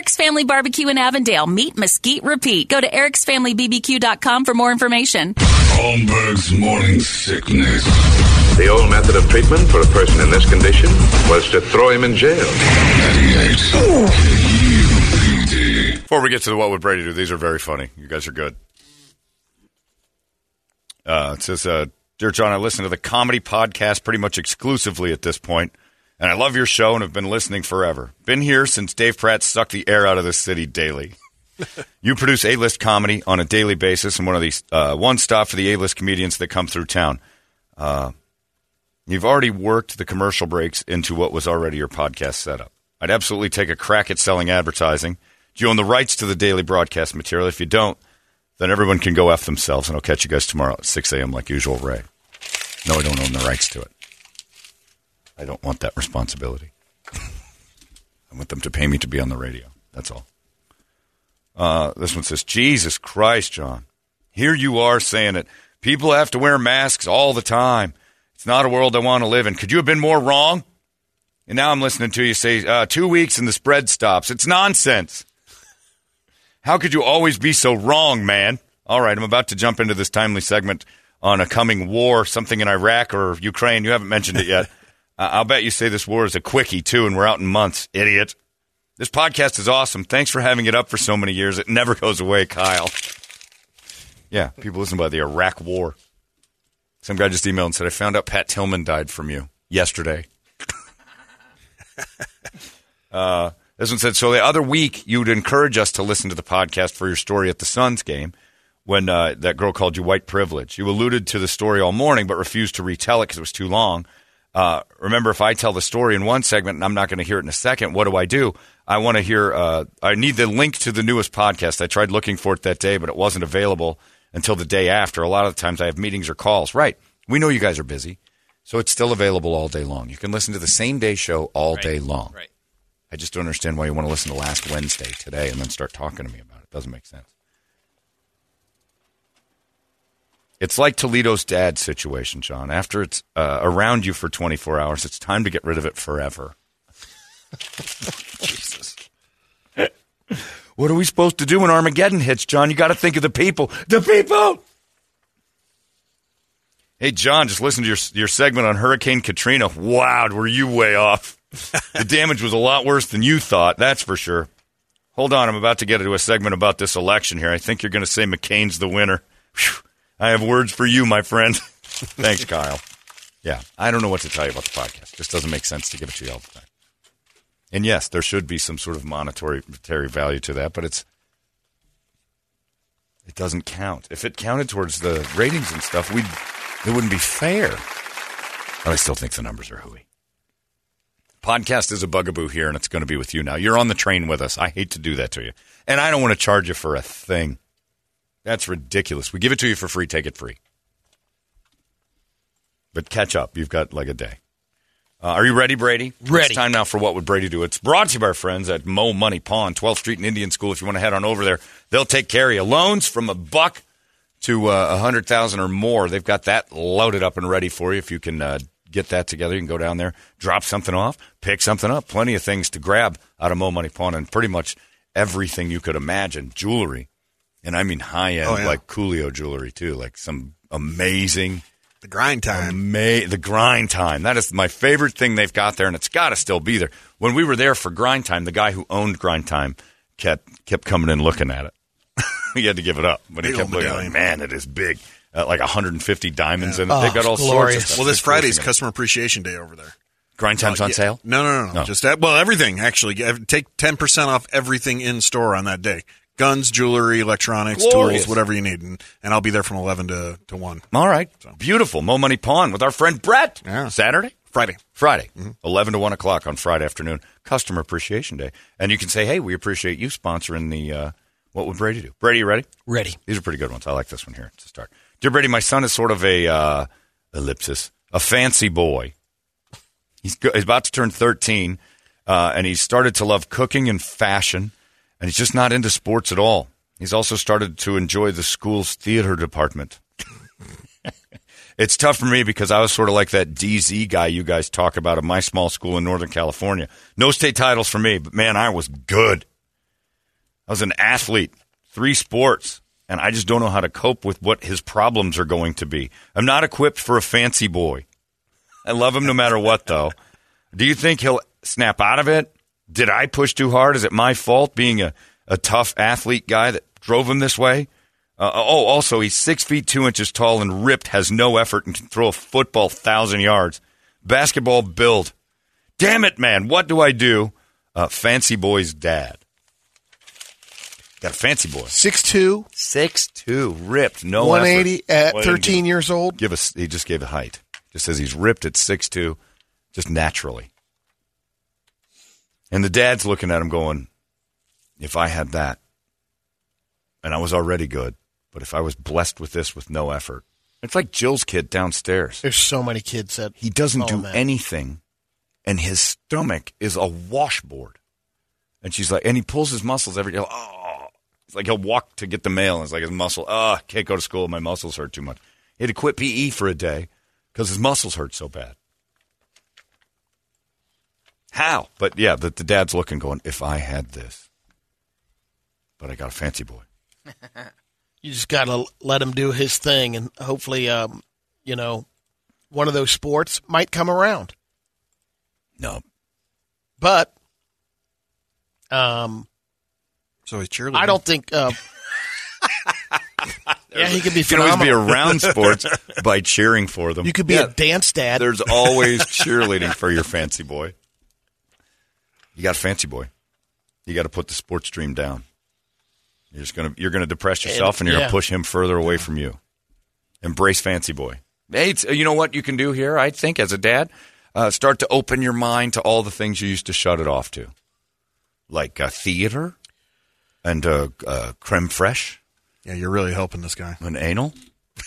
Eric's Family Barbecue in Avondale. Meat Mesquite Repeat. Go to ericsfamilybbq.com for more information. Holmberg's morning sickness. The old method of treatment for a person in this condition was to throw him in jail. Before we get to the what would Brady do, these are very funny. You guys are good. Uh, it says, uh, Dear John, I listen to the comedy podcast pretty much exclusively at this point. And I love your show and have been listening forever. Been here since Dave Pratt sucked the air out of this city daily. you produce A-list comedy on a daily basis and one of these uh, one stop for the A-list comedians that come through town. Uh, you've already worked the commercial breaks into what was already your podcast setup. I'd absolutely take a crack at selling advertising. Do you own the rights to the daily broadcast material? If you don't, then everyone can go F themselves, and I'll catch you guys tomorrow at 6 a.m. like usual, Ray. No, I don't own the rights to it. I don't want that responsibility. I want them to pay me to be on the radio. That's all. Uh, this one says, Jesus Christ, John. Here you are saying it. People have to wear masks all the time. It's not a world I want to live in. Could you have been more wrong? And now I'm listening to you say uh, two weeks and the spread stops. It's nonsense. How could you always be so wrong, man? All right, I'm about to jump into this timely segment on a coming war, something in Iraq or Ukraine. You haven't mentioned it yet. I'll bet you say this war is a quickie, too, and we're out in months, idiot. This podcast is awesome. Thanks for having it up for so many years. It never goes away, Kyle. Yeah, people listen by the Iraq war. Some guy just emailed and said, I found out Pat Tillman died from you yesterday. uh, this one said, So the other week, you would encourage us to listen to the podcast for your story at the Suns game when uh, that girl called you white privilege. You alluded to the story all morning, but refused to retell it because it was too long. Uh, remember, if I tell the story in one segment and I'm not going to hear it in a second, what do I do? I want to hear. Uh, I need the link to the newest podcast. I tried looking for it that day, but it wasn't available until the day after. A lot of the times I have meetings or calls. Right. We know you guys are busy, so it's still available all day long. You can listen to the same day show all Right. day long. Right. I just don't understand why you want to listen to last Wednesday today and then start talking to me about it. Doesn't make sense. It's like Toledo's dad situation, John. After it's uh, around you for 24 hours, it's time to get rid of it forever. Jesus. What are we supposed to do when Armageddon hits, John? You got to think of the people. The people! Hey, John, just listen to your, your segment on Hurricane Katrina. Wow, were you way off? the damage was a lot worse than you thought, that's for sure. Hold on, I'm about to get into a segment about this election here. I think you're going to say McCain's the winner. Phew. I have words for you, my friend. Thanks, Kyle. Yeah, I don't know what to tell you about the podcast. It just doesn't make sense to give it to you all the time. And yes, there should be some sort of monetary value to that, but it's it doesn't count. If it counted towards the ratings and stuff, we it wouldn't be fair. But I still think the numbers are hooey. Podcast is a bugaboo here, and it's going to be with you now. You're on the train with us. I hate to do that to you, and I don't want to charge you for a thing. That's ridiculous. We give it to you for free. Take it free. But catch up. You've got like a day. Uh, are you ready, Brady? Ready. It's time now for What Would Brady Do? It's brought to you by our friends at Mo Money Pawn, 12th Street and Indian School. If you want to head on over there, they'll take care of you. Loans from a buck to uh, a 100000 or more. They've got that loaded up and ready for you. If you can uh, get that together, you can go down there, drop something off, pick something up. Plenty of things to grab out of Mo Money Pawn and pretty much everything you could imagine. Jewelry. And I mean high end, Oh, yeah. like Coolio jewelry, too. Like some amazing The grind time. May the grind time. That is my favorite thing they've got there, and it's got to still be there. When we were there for grind time, the guy who owned grind time kept kept coming in looking at it. he had to give it up, but he kept old looking at it. medallion. Man, it is big. Uh, like 150 diamonds in it. Oh, They've got all it's sorts of stuff. Well, this It's cool Friday's. Customer Appreciation Day over there. grind time's on Yeah. sale. No, no, no, no. No. Just that. Well, everything actually. Take ten percent off everything in store on that day. Guns, jewelry, electronics, Glorious. tools, whatever you need, and, and I'll be there from eleven to, to one All right, beautiful. Mo Money Pawn with our friend Brett. Yeah. Saturday. Friday. Friday, Mm-hmm. 11 to 1 o'clock on Friday afternoon, Customer Appreciation Day. And you can say, hey, we appreciate you sponsoring the uh, What Would Brady Do? Brady, you ready? Ready. These are pretty good ones. I like this one here to start. Dear Brady, my son is sort of a uh, ellipsis, a fancy boy. He's, go- he's about to turn 13, uh, and he's started to love cooking and fashion, and he's just not into sports at all. He's also started to enjoy the school's theater department. it's tough for me because I was sort of like that DZ guy you guys talk about at my small school in Northern California. No state titles for me, but man, I was good. I was an athlete, three sports, and I just don't know how to cope with what his problems are going to be. I'm not equipped for a fancy boy. I love him no matter what, though. Do you think he'll snap out of it? Did I push too hard? Is it my fault being a, a tough athlete guy that drove him this way? Uh, oh, also, he's six feet two inches tall and ripped, has no effort, and can throw a football thousand yards. Basketball build. Damn it, man. What do I do? Uh, fancy boy's dad. Got a fancy boy. 6'2", Six two, ripped, no 180 effort. at Well, he didn't 13 years old. Give us. He just gave a height. Just says he's ripped at six two, just naturally. And the dad's looking at him, going, "If I had that, and I was already good, but if I was blessed with this with no effort, it's like Jill's kid downstairs. There's so many kids that He doesn't do anything, and his stomach is a washboard. And she's like, and he pulls his muscles every day. Oh, it's like he'll walk to get the mail, and it's like his muscle. Oh, can't go to school. My muscles hurt too much. He had to quit PE for a day because his muscles hurt so bad. How? But yeah, the, the dad's looking, going, if I had this, but I got a fancy boy. you just got to let him do his thing, and hopefully, um, you know, one of those sports might come around. No, But um, So he's cheerleading. I don't think. Uh, yeah, he could be you can always be phenomenal. around sports by cheering for them. You could be Yeah. a dance dad. There's always cheerleading for your fancy boy. You got a fancy boy. You got to put the sports dream down. You're just gonna you're gonna depress yourself, and, you're yeah. gonna push him further away from you. Embrace fancy boy. Hey, it's- you know what you can do here? I think as a dad, uh, start to open your mind to all the things you used to shut it off to, like uh, theater and uh, uh, creme fraiche Yeah, you're really helping this guy. An anal.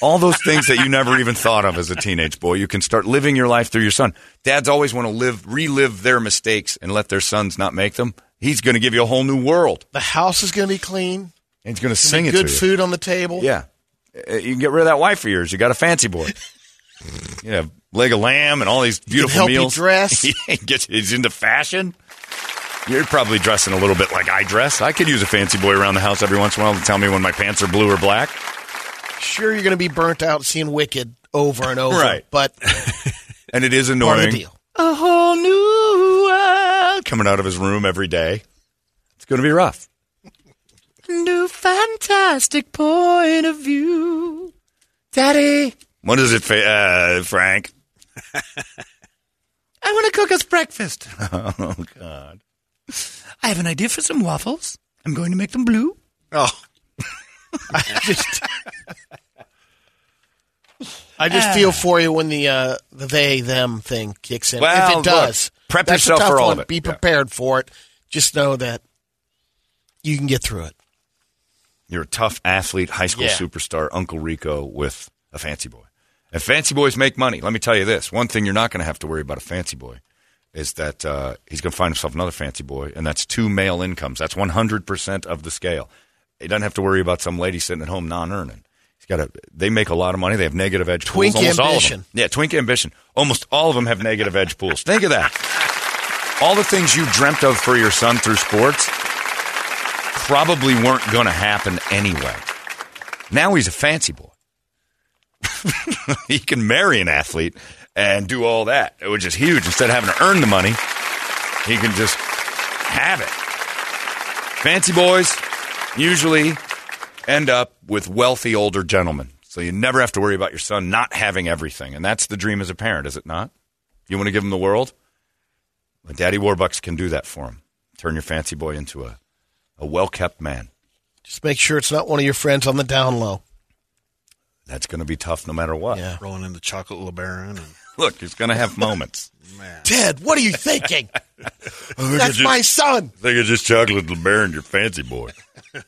All those things that you never even thought of as a teenage boy, you can start living your life through your son. Dads always want to live, relive their mistakes and let their sons not make them. He's going to give you a whole new world. the house is going to be clean. And he's going to Gonna sing it good to you. food on the table. Yeah, Uh, you can get rid of that wife of yours. You got a fancy boy. you have leg of lamb and all these beautiful help you meals. dress. He gets- he's into fashion. You're probably dressing a little bit like I dress. I could use a fancy boy around the house every once in a while to tell me when my pants are blue or black. Sure, you're going to be burnt out seeing Wicked over and over. Right. But And it is part annoying. of the deal. a whole new world coming out of his room every day. It's going to be rough. New fantastic point of view, Daddy. What is it, uh, Frank? I want to cook us breakfast. Oh God! I have an idea for some waffles. I'm going to make them blue. Oh, I just, I just feel for you when the uh, the they them thing kicks in. Well, if it does, prep that's yourself a tough for all one. of it. Be prepared for it. Just know that you can get through it. You're a tough athlete, high school Yeah. superstar, Uncle Rico with a fancy boy. And fancy boys make money. Let me tell you this: one thing you're not going to have to worry about a fancy boy is that uh, he's going to find himself another fancy boy, and that's two male incomes. That's 100 percent of the scale. He doesn't have to worry about some lady sitting at home non-earning. He's got a. They make a lot of money. They have negative edge Twink pools. Almost all of ambition. them. Yeah, twink ambition. Almost all of them have negative edge pools. Think of that. All the things you dreamt of for your son through sports probably weren't going to happen anyway. Now he's a fancy boy. he can marry an athlete and do all that, which is huge. Instead of having to earn the money, he can just have it. Fancy boys usually end up with wealthy older gentlemen. So you never have to worry about your son not having everything. And that's the dream as a parent, is it not? You want to give him the world? Well, Daddy Warbucks can do that for him. Turn your fancy boy into a, a well kept man. Just make sure it's not one of your friends on the down low. That's going to be tough no matter what. Yeah. Rolling in the chocolate LeBaron. And, Look, he's going to have moments. Man. Ted, what are you thinking? That's my son. think it's just chocolate LeBaron, your fancy boy.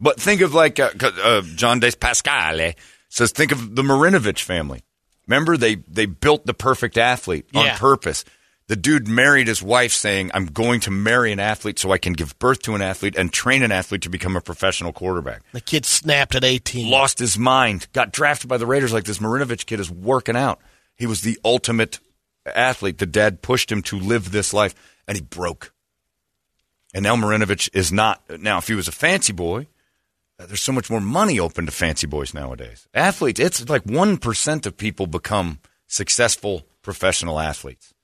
but think of like uh, uh, John Des Pascale says, think of the Marinovich family. Remember, they they built the perfect athlete on Yeah. purpose. The dude married his wife, saying, "I'm going to marry an athlete so I can give birth to an athlete and train an athlete to become a professional quarterback." The kid snapped at 18. lost his mind, got drafted by the Raiders like this Marinovich kid is working out. He was the ultimate athlete. The dad pushed him to live this life, and he broke. And now Marinovich is not. Now, if he was a fancy boy, uh, there's so much more money open to fancy boys nowadays. Athletes, it's like 1% of people become successful professional athletes.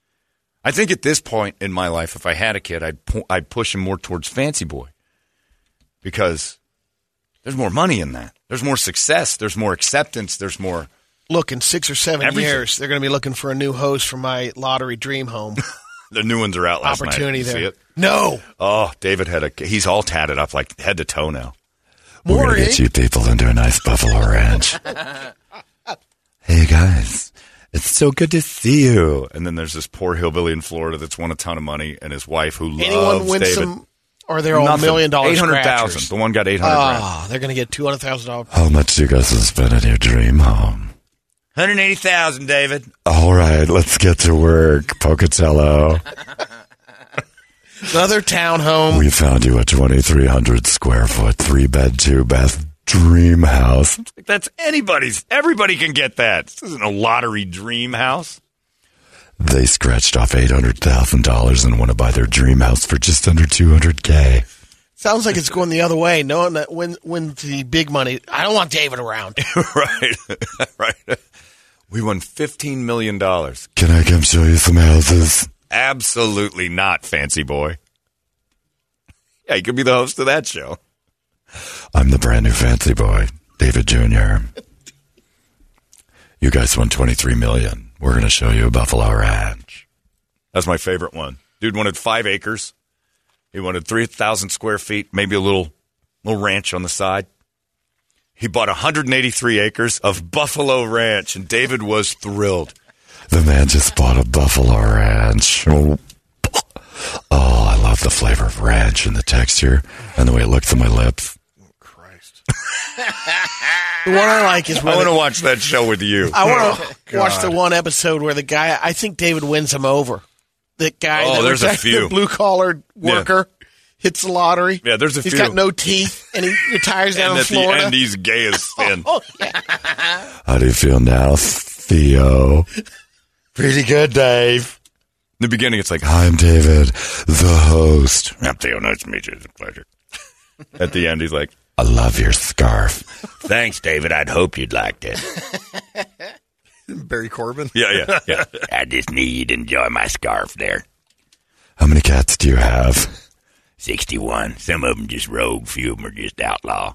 I think at this point in my life, if I had a kid, I'd, pu- I'd push him more towards fancy boy because there's more money in that. There's more success. There's more acceptance. There's more. Look, in six or seven Everything. years, they're going to be looking for a new host for my lottery dream home. The new ones are out last Opportunity night. You there. See it? No. Oh, David had a. He's all tatted up like head to toe now. We're gonna get you people into a nice Buffalo Ranch. hey guys, it's so good to see you. And then there's this poor hillbilly in Florida that's won a ton of money, and his wife who Anyone loves win David. some, or they're all Nothing. million dollar Eight hundred thousand. The one got eight hundred grand. Oh, they're going to get two hundred thousand dollars. How much do you guys spend in your dream home? Hundred eighty thousand, David. All right, let's get to work, Pocatello. Another townhome. We found you a 2,300 square foot, three bed, two bath dream house. That's anybody's. Everybody can get that. This isn't a lottery dream house. They scratched off $800,000 and want to buy their dream house for just under 200K. Sounds like it's going the other way. Knowing that when when the big money, I don't want David around. right, right. We won fifteen million dollars. Can I come show you some houses? Absolutely not, fancy boy. Yeah, you could be the host of that show. I'm the brand new fancy boy, David Jr. You guys won 23 million. We're going to show you a Buffalo Ranch. That's my favorite one. Dude wanted five acres. He wanted three thousand square feet, maybe a little little ranch on the side. He bought 183 acres of Buffalo Ranch, and David was thrilled. The man just bought a Buffalo Ranch. Oh, I love the flavor of ranch and the texture and the way it looks on my lips. Christ. The one I like is I want to watch that show with you. I want to oh, watch the one episode where the guy. I think David wins him over. The guy. Oh, that there's a few. The blue collar worker hits the lottery. Yeah, there's a He's few. He's got no teeth and he retires down and in at the Florida. end, he's gay as sin. oh yeah. How do you feel now, Theo? Pretty good, Dave. In the beginning, it's like, Hi I'm David, the host. I'm Theo. Nice to meet you. It's a pleasure. At the end, he's like, I love your scarf. Thanks, David. I'd hoped you'd liked it. Barry Corbin. Yeah, yeah, yeah. I just knew you'd enjoy my scarf there. How many cats do you have? 61. Some of them just rogue, few of them are just outlaw.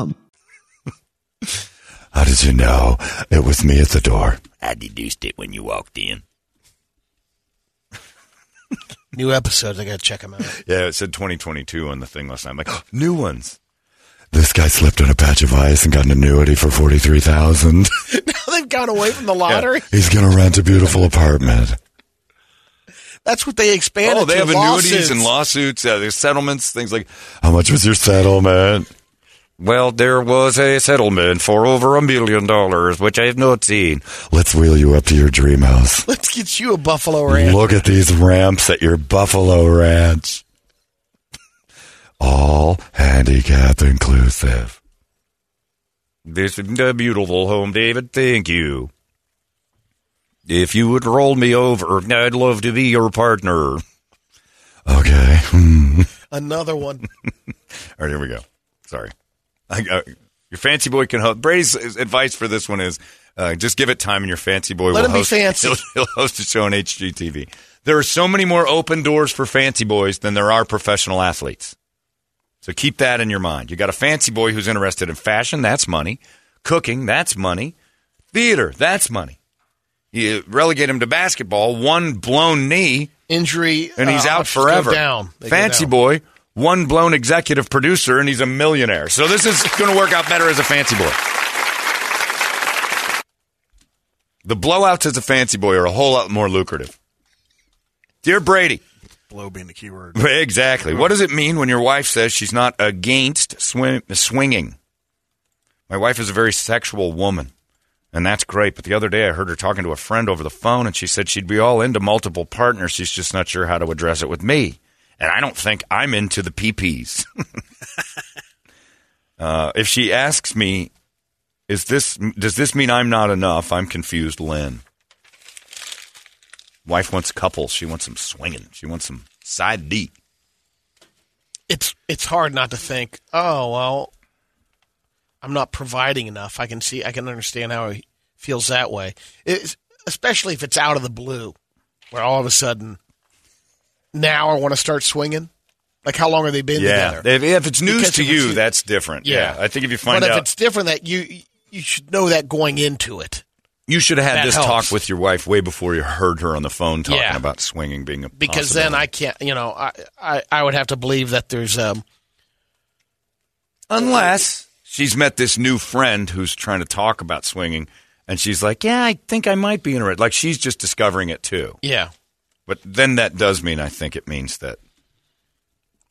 How did you know it was me at the door? I deduced it when you walked in. New episodes, I got to check them out. Yeah, it said 2022 on the thing last night. I'm like, oh, new ones. This guy slipped on a patch of ice and got an annuity for forty three thousand. now they've gone away from the lottery. He's gonna rent a beautiful apartment. That's what they expanded. Oh, they to, have lawsuits. annuities and lawsuits, uh, there's settlements, things like. How much was your settlement? Well, there was a settlement for over a million dollars, which I have not seen. Let's wheel you up to your dream house. Let's get you a Buffalo Ranch. Look at these ramps at your Buffalo Ranch. All handicap inclusive. This is a beautiful home, David. Thank you. If you would roll me over, I'd love to be your partner. Okay. Another one. All right, here we go. Sorry. Your fancy boy can host. Brady's advice for this one is uh, just give it time and your fancy boy Let will him be fancy. He'll, he'll host a show on HGTV. There are so many more open doors for fancy boys than there are professional athletes. So keep that in your mind. You got a fancy boy who's interested in fashion, that's money. Cooking, that's money. Theater, that's money. You relegate him to basketball, one blown knee, Injury. and he's uh, out forever. Down. They Fancy down. boy, one blown executive producer, and he's a millionaire. So this is going to work out better as a fancy boy. The blowouts as a fancy boy are a whole lot more lucrative. Dear Brady, Blow being the key word. exactly. What does it mean when your wife says she's not against swim, swinging? My wife is a very sexual woman, and that's great. But the other day I heard her talking to a friend over the phone, and she said she'd be all into multiple partners. She's just not sure how to address it with me. And I don't think I'm into the PPs. uh, if she asks me, "Is this does this mean I'm not enough?" I'm confused, Lynn. Wife wants couples. She wants some swinging. She wants some side D. It's it's hard not to think. Oh well, I'm not providing enough. I can see. I can understand how he feels that way. It's, especially if it's out of the blue, where all of a sudden, now I want to start swinging. Like how long have they been Yeah, together? if, if it's news Because to you, it's- that's different. Yeah. I think if you find out. but out, if it's different, that you you should know that going into it. you should have had this helps. talk with your wife way before you heard her on the phone talking Yeah. about swinging being a because then. I can't. You know, I, I I would have to believe that there's um unless she's met this new friend who's trying to talk about swinging, and she's like, "Yeah, I think I might be interested." Like she's just discovering it too. yeah But then that does mean I think it means that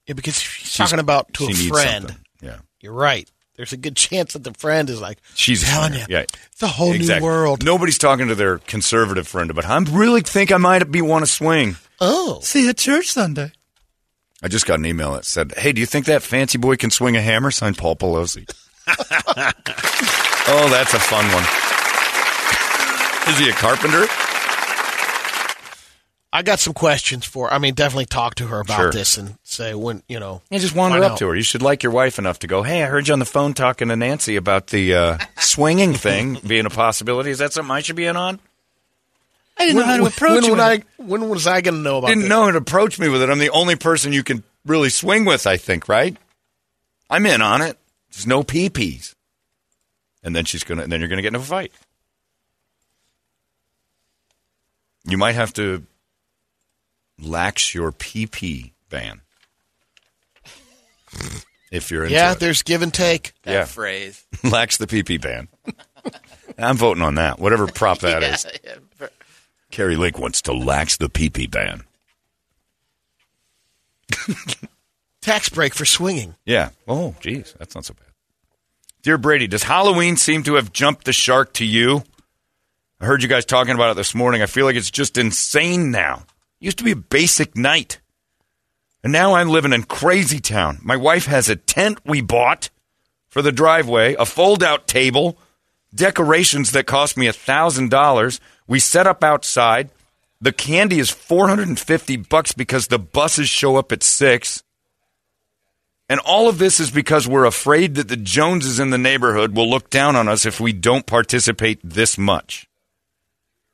yeah because she's, she's- talking about to she a needs friend. something. Yeah, You're right. There's a good chance that the friend is like, she's a telling you, Yeah, it's a whole exactly. new world. Nobody's talking to their conservative friend about. I really think I might be want to swing. Oh, See you at church Sunday. I just got an email that said, "Hey, do you think that fancy boy can swing a hammer?" Signed Paul Pelosi. oh, that's a fun one. Is he a carpenter? I got some questions for. I mean, definitely talk to her about Sure. this and say when you know. Yeah, just wander find up out. to her. You should like your wife enough to go, "Hey, I heard you on the phone talking to Nancy about the uh, swinging thing being a possibility. Is that something I should be in on?" I didn't know how to approach when, you. would with I? When was I going to know about? Didn't this? know how to approach me with it. I'm the only person you can really swing with. I think, right? I'm in on it. There's no pee-pees. And then she's gonna. And then you're gonna get into a fight. You might have to lax your pee-pee ban if you're into Yeah, it. there's give and take. That Yeah. phrase. lacks the pee-pee ban. I'm voting on that. Whatever prop that is. Kari Lake wants to lax the pee-pee ban. Tax break for swinging. Yeah. Oh, geez, that's not so bad. Dear Brady, does Halloween seem to have jumped the shark to you? I heard you guys talking about it this morning. I feel like it's just insane now. Used to be a basic night. And now I'm living in crazy town. My wife has a tent we bought for the driveway, a fold out table, decorations that cost me a $1,000. We set up outside. The candy is 450 bucks because the buses show up at 6. And all of this is because we're afraid that the Joneses in the neighborhood will look down on us if we don't participate this much.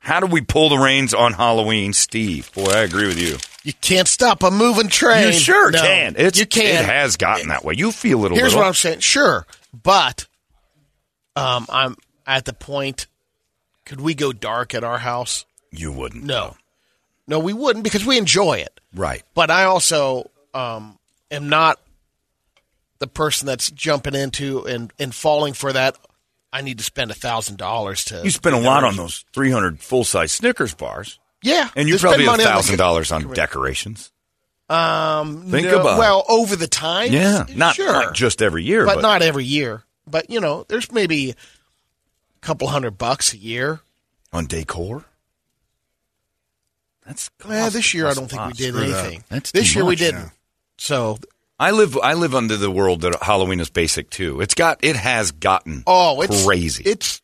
How do we pull the reins on Halloween, Steve? Boy, I agree with you. You can't stop a moving train. You sure No, can. It's, you can. It has gotten that way. You feel it a Here's little. Here's what I'm saying. Sure, but um, I'm at the point. Could we go dark at our house? you wouldn't. No, no, we wouldn't because we enjoy it. Right. But I also um, am not the person that's jumping into and, and falling for that. I need to spend a thousand dollars to. You spend a lot on those 300 full size Snickers bars. Yeah, And you to spend probably on the- $1,000 on decorations. Um, Think no, about well over the time. Yeah. Not, sure. not just every year, but, but, not every year. But you know, there's maybe a couple hundred bucks a year. on decor. That's Well, this year I don't think we did anything. That's this year we didn't. yeah. So I live I live under the world that Halloween is basic too. It's got it has gotten oh, it's crazy. It's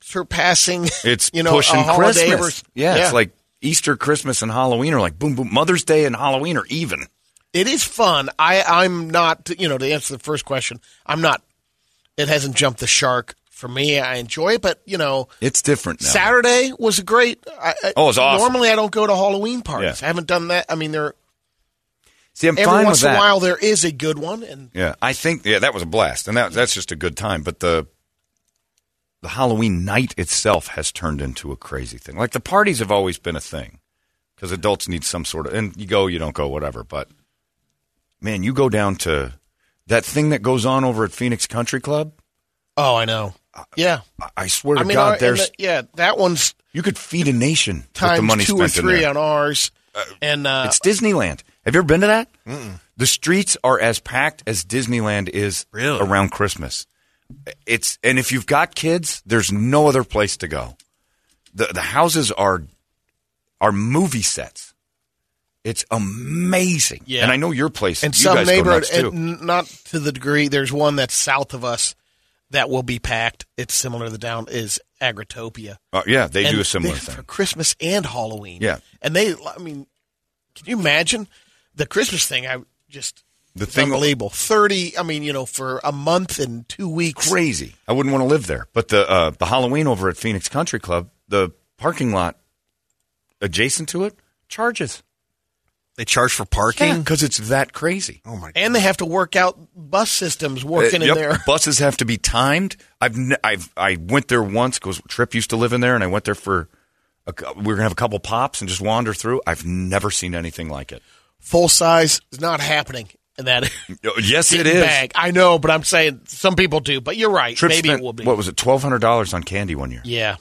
surpassing. It's you know pushing Christmas. over- yeah, it's like Easter, Christmas, and Halloween are like boom, boom. Mother's Day and Halloween are even. It is fun. I I'm not you know to answer the first question. I'm not. It hasn't jumped the shark for me. I enjoy it, but you know, It's different now. Saturday was a great. I, Oh, it's awesome. Normally, I don't go to Halloween parties. Yeah. I haven't done that. I mean, there See, I'm every fine once with in that. a while there is a good one, and Yeah, I think yeah, that was a blast, and that that's just a good time. But the the Halloween night itself has turned into a crazy thing. Like the parties have always been a thing because adults need some sort of, and you go, you don't go, whatever. But man, you go down to that thing that goes on over at Phoenix Country Club. oh, I know. Yeah, I- I swear to I mean, God, and there's the- yeah, that one's you could feed a nation with times the money two or spent three there. on ours, and uh, it's Disneyland. Have you ever been to that? The streets are as packed as Disneyland is Really? around Christmas. It's and if you've got kids, there's no other place to go. The the houses are are movie sets. It's amazing. Yeah. And I know your place. and you some guys go neighborhood, and not to the degree. There's one that's south of us that will be packed. It's similar to the down is Agritopia. Uh, yeah, they do a similar thing. for Christmas and Halloween. Yeah. and they. I mean, can you imagine the Christmas thing? I just The it's thing- unbelievable. Thirty. I mean, you know, for a month and two weeks. Crazy. I wouldn't want to live there. But the uh, the Halloween over at Phoenix Country Club, the parking lot adjacent to it charges. They charge for parking. because it's that crazy. Oh my! God. And they have to work out bus systems working Uh, in there. Buses have to be timed. I've ne- I've I went there once because Trip used to live in there, and I went there for a, cou- we were gonna have a couple pops and just wander through. I've never seen anything like it. Full size is not happening in that. Oh, Yes, it is. Bag. I know, but I'm saying some people do. But you're right. Trip Maybe spent, it will be. What was it? Twelve hundred dollars on candy one year. Yeah.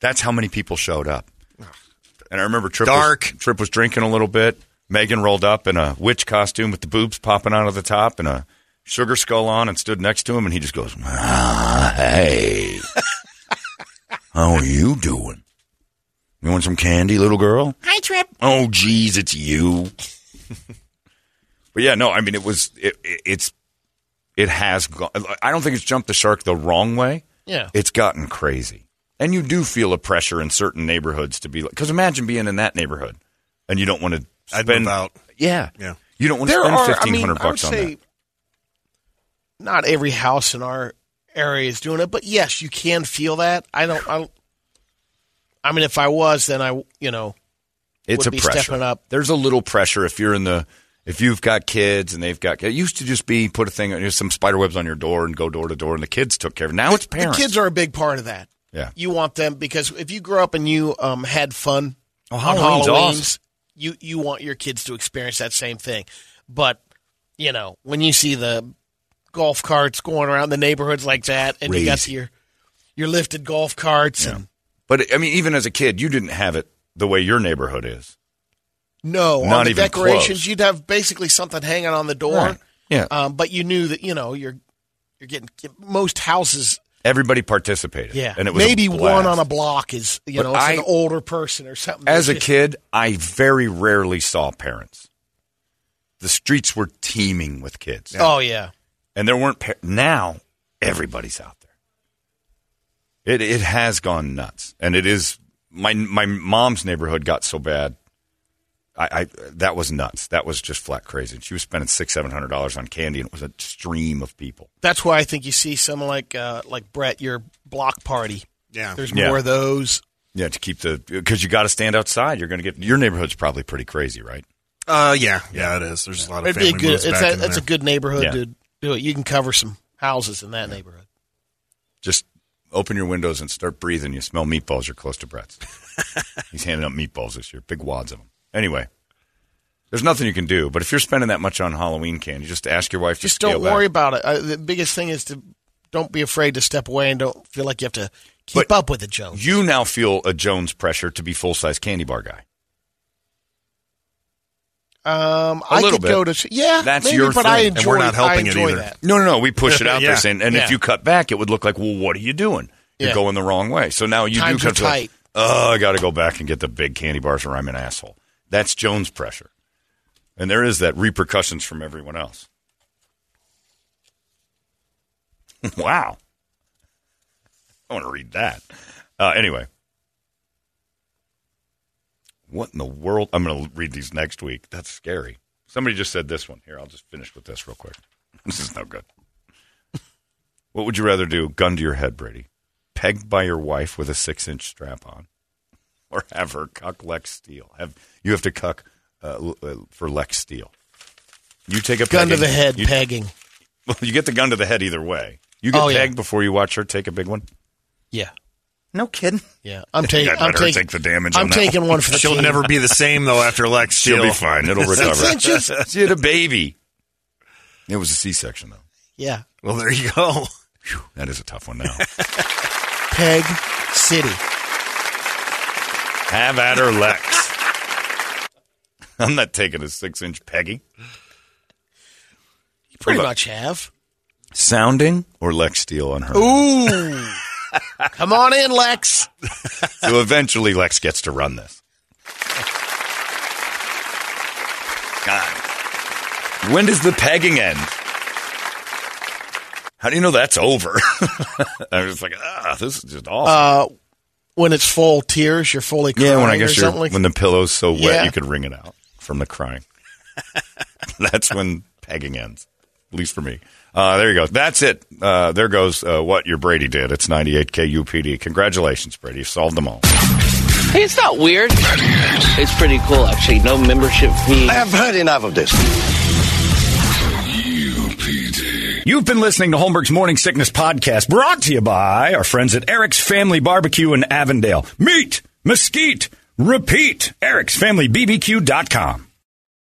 That's how many people showed up. And I remember Trip Dark. Was, Trip was drinking a little bit. Megan rolled up in a witch costume with the boobs popping out of the top and a sugar skull on and stood next to him and he just goes, ah, "Hey, how are you doing? You want some candy, little girl? Hi, Trip. Oh, geez, it's you." but yeah, no, I mean it was it, it, it's it has gone. I don't think it's jumped the shark the wrong way. Yeah. It's gotten crazy. And you do feel a pressure in certain neighborhoods to be like, because imagine being in that neighborhood and you don't want to I'd spend. out. Yeah. Yeah. You don't want to spend are. I mean, hundred I would bucks on say that. not every house in our area is doing it, but yes, you can feel that. I don't. I, don't- I mean, if I was, then I, you know, It's would a be pressure. stepping up. There's a little pressure if you're in the if you've got kids and they've got it used to just be put a thing some spider webs on your door and go door to door and the kids took care of it. Now it's the parents. kids are a big part of that. Yeah. You want them because if you grew up and you um, had fun Oh, on Halloween's awesome. you you want your kids to experience that same thing. But you know, when you see the golf carts going around the neighborhoods like that, and you got your your lifted golf carts, and But I mean, even as a kid, you didn't have it the way your neighborhood is. no, Not on the even decorations, close. you'd have basically something hanging on the door. Right. Yeah. Um, but you knew that you know you're you're getting most houses. Everybody participated. Yeah, and it was maybe one on a block is you But know it's I- an older person or something. As a just- kid, I very rarely saw parents. The streets were teeming with kids. oh yeah, and there weren't. Par- now everybody's out there. It it has gone nuts, and it is. My my mom's neighborhood got so bad. I, I that was nuts. That was just flat crazy. She was spending six seven hundred dollars on candy, and it was a stream of people. That's why I think you see someone like uh, like Brett, your block party. Yeah. There's Yeah. more of those. Yeah, to keep the because you got to stand outside. You're going to get your neighborhood's probably pretty crazy, right? Uh, yeah, yeah, it is. There's a lot of It'd be a good. It's back a, in that's a good neighborhood Yeah. to do it. You can cover some houses in that neighborhood. Just open your windows and start breathing. You smell meatballs. You're close to Brett's. He's handing out meatballs this year, big wads of them. Anyway, there's nothing you can do. But if you're spending that much on Halloween candy, just ask your wife to Just don't back. worry about it. Uh, the biggest thing is to don't be afraid to step away and don't feel like you have to keep But up with it, Jones. You now feel a Jones pressure to be full size candy bar guy. Um, A I little could bit. go to yeah. That's maybe, your but I thing. enjoy. And we're not helping it either. That. No, no, no. We push it out Yeah. there saying, and Yeah. if you cut back, it would look like, well, what are you doing? You're Yeah. going the wrong way. So now you Times do cut tight. Oh, I got to go back and get the big candy bars, or I'm an asshole. That's Jones pressure, and there is that repercussions from everyone else. wow, I want to read that. Uh, anyway, what in the world? I'm going to read these next week. That's scary. Somebody just said this one. Here, I'll just finish with this real quick. This is no good. What would you rather do? Gun to your head, Brady. Pegged by your wife with a six inch strap on. Or have her cuck Lex Steele. Have you have to cuck uh, l- uh, for Lex Steele. You take a Gun to the head, you, pegging. Well, you get the gun to the head either way. You get Oh, yeah. pegged before you watch her take a big one. Yeah, No kidding. yeah. I'm taking. I'd I'm let taking. take the damage. I'm on that taking one for the She'll team. never be the same though after Lex She'll Steele. be fine. It'll recover. Six inches? she had a baby. It was a C-section though. Yeah, Well, there you go. Phew, that is a tough one now. Peg City. Have at her, Lex. I'm not taking a six-inch peggy. You pretty much have. Sounding or Lex Steele on her. Ooh, come on in, Lex. So eventually Lex gets to run this. God. When does the pegging end? How do you know that's over? I was like, ah, this is just awesome. Uh, when it's full tears, you're fully crying yeah, when I guess you're, like when the pillow's so wet, Yeah. you could wring it out from the crying. that's when pegging ends, at least for me. Uh, there you go. That's it. Uh, there goes uh, what your Brady did. It's 98 KUPD. Congratulations, Brady. You solved them all. Hey, it's not weird. It's pretty cool, actually. No membership fee. I have heard enough of this. You've been listening to Holmberg's Morning Sickness Podcast, brought to you by our friends at Eric's Family Barbecue in Avondale. Meat, mesquite, repeat. Eric'sFamilyBBQ.com.